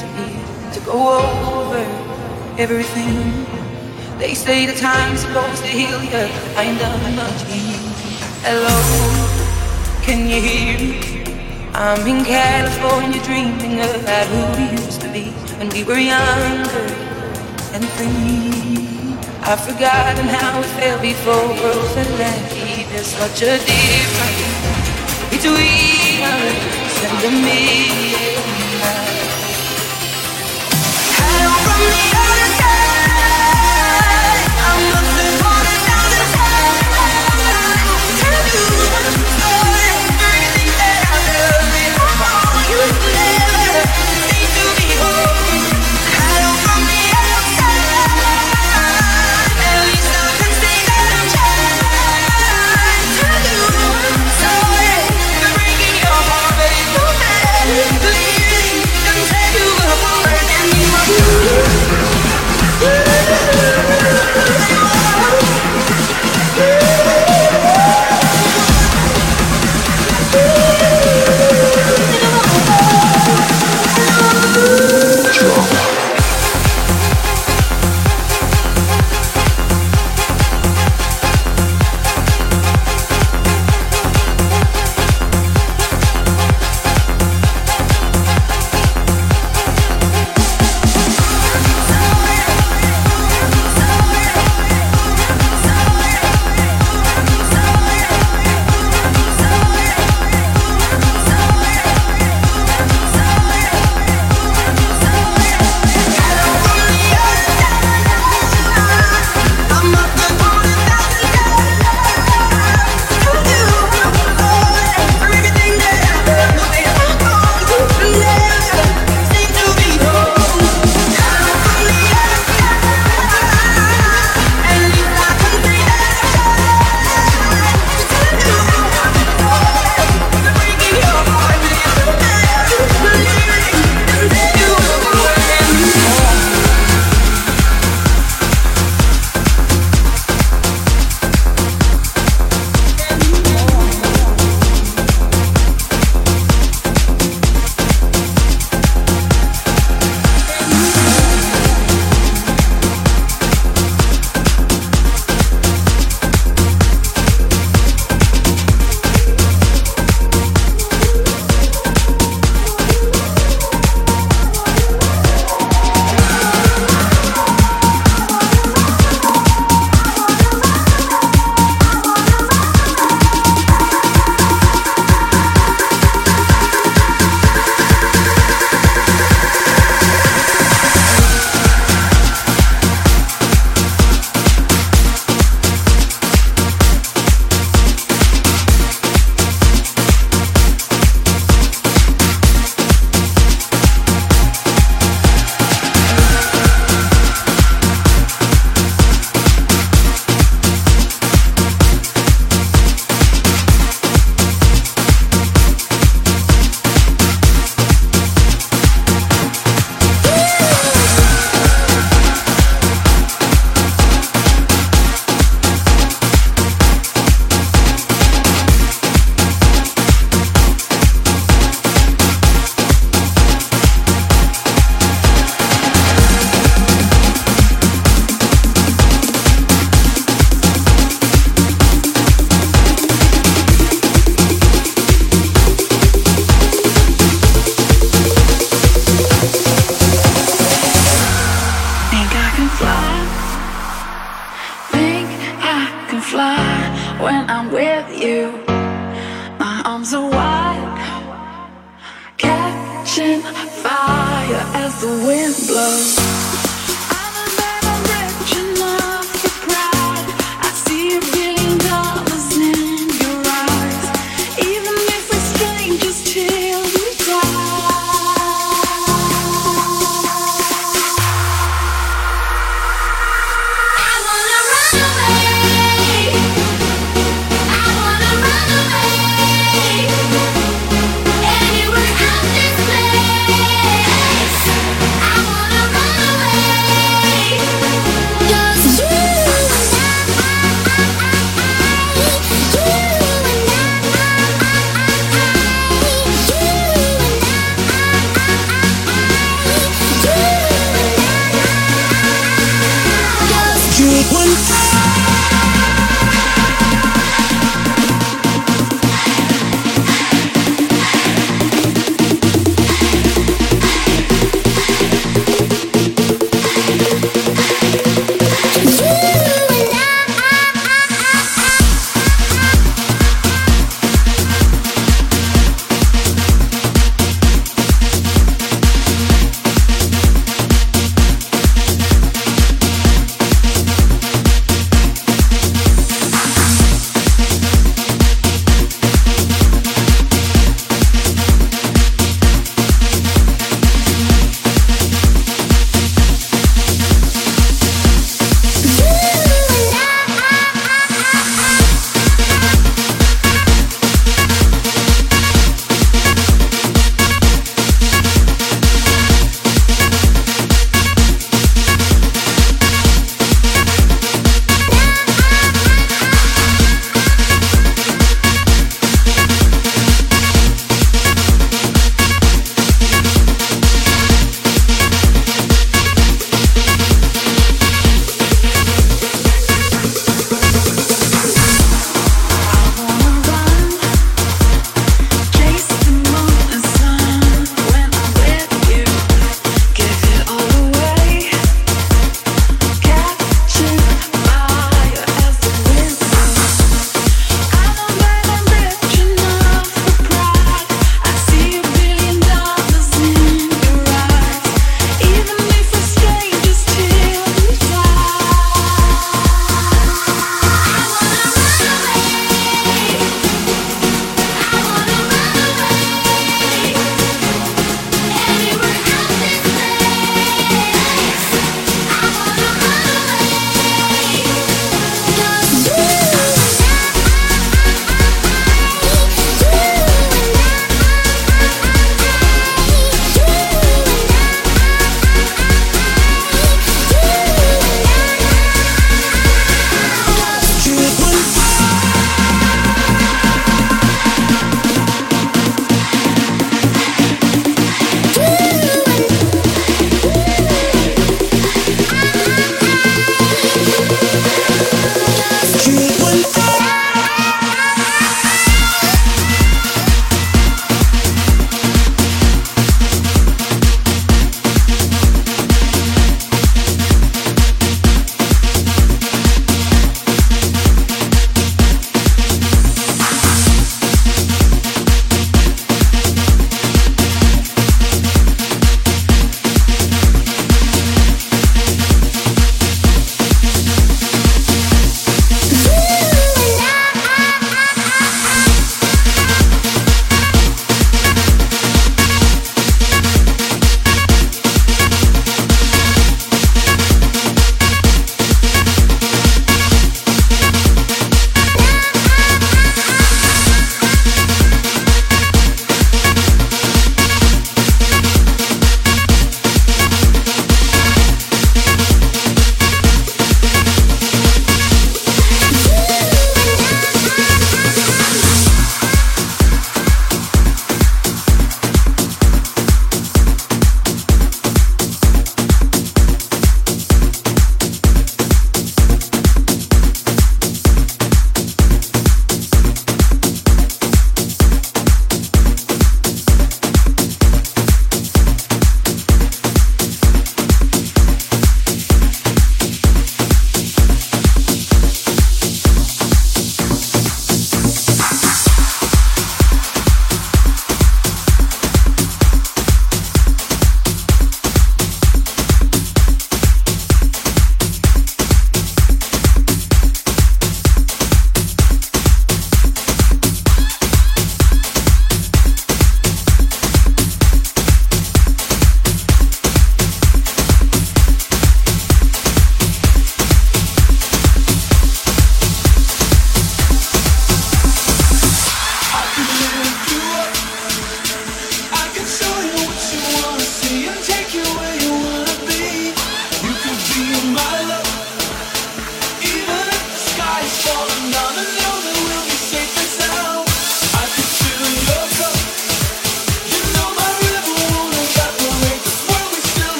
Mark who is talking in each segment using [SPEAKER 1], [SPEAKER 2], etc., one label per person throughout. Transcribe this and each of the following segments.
[SPEAKER 1] to to go over everything. They say the time's supposed to heal you, but I done much Hello, can you hear me? I'm in California dreaming about who we used to be when we were younger and free. I've forgotten how it felt before growth and left. There's such a difference between us and a me.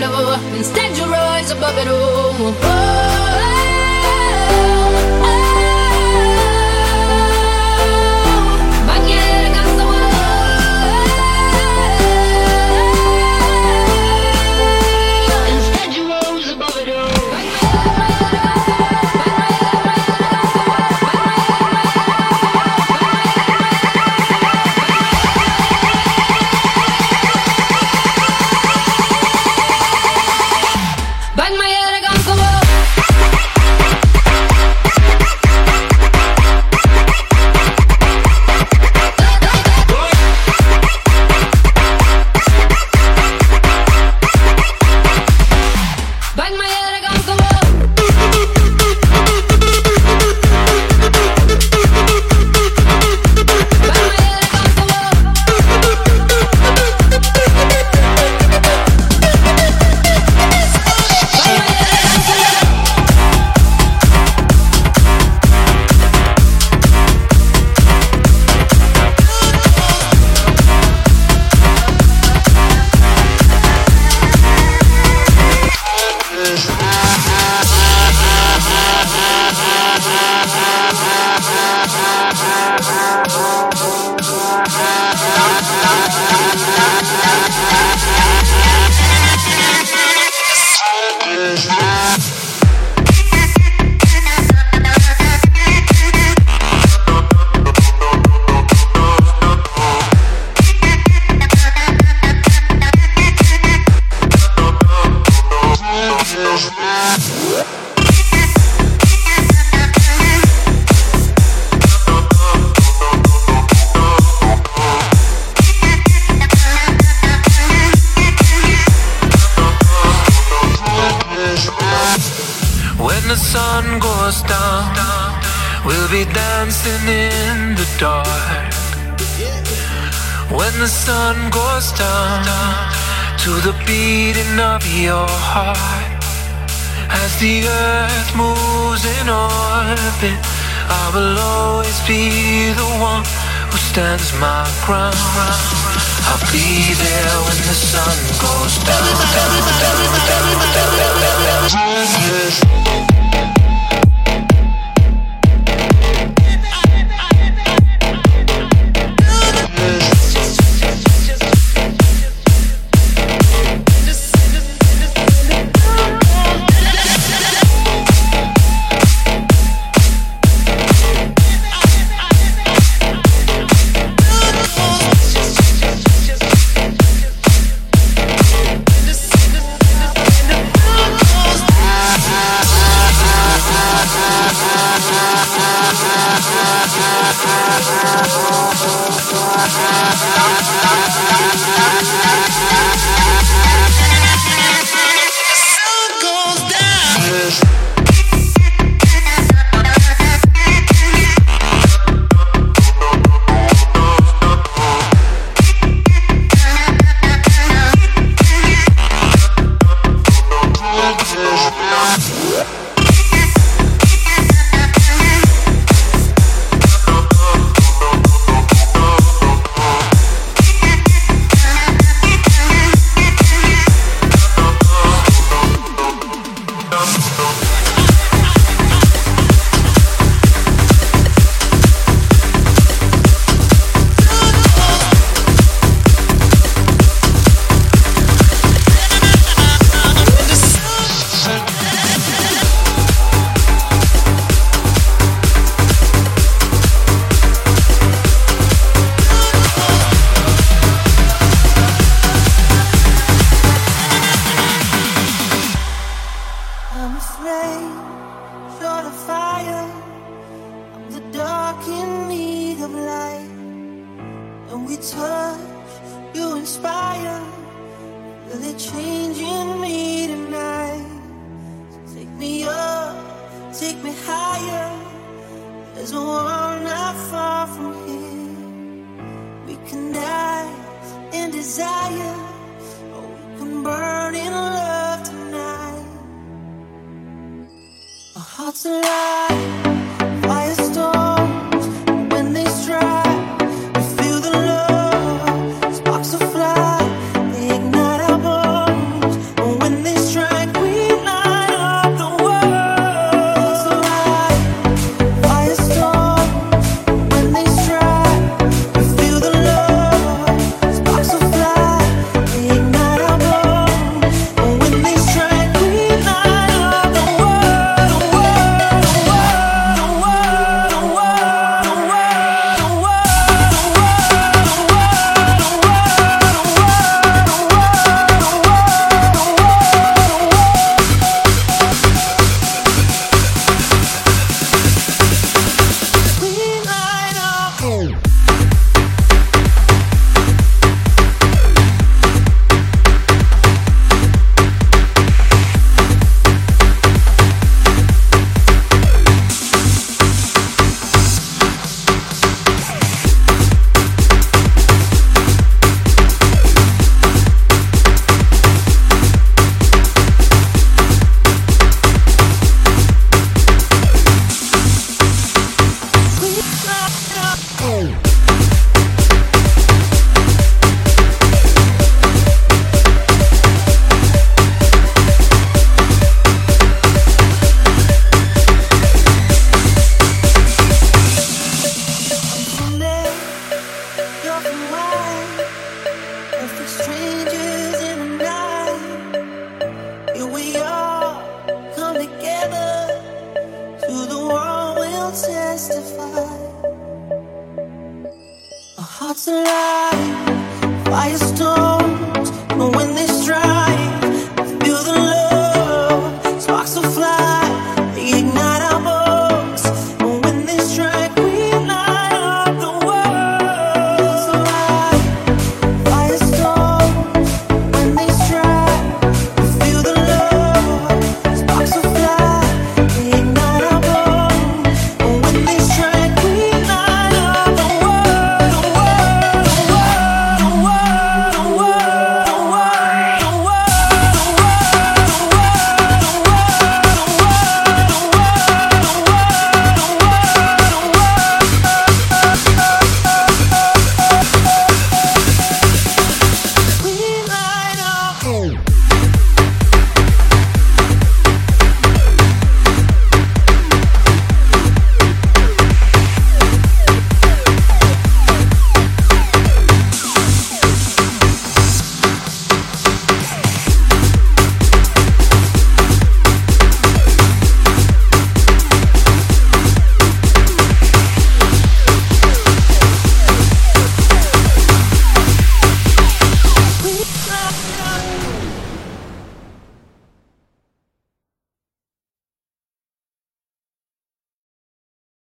[SPEAKER 2] flow. Instead, you rise above it all.
[SPEAKER 3] earth moves in orbit, I will always be the one who stands my ground. I'll be there when the sun goes down. down, down, down
[SPEAKER 1] so.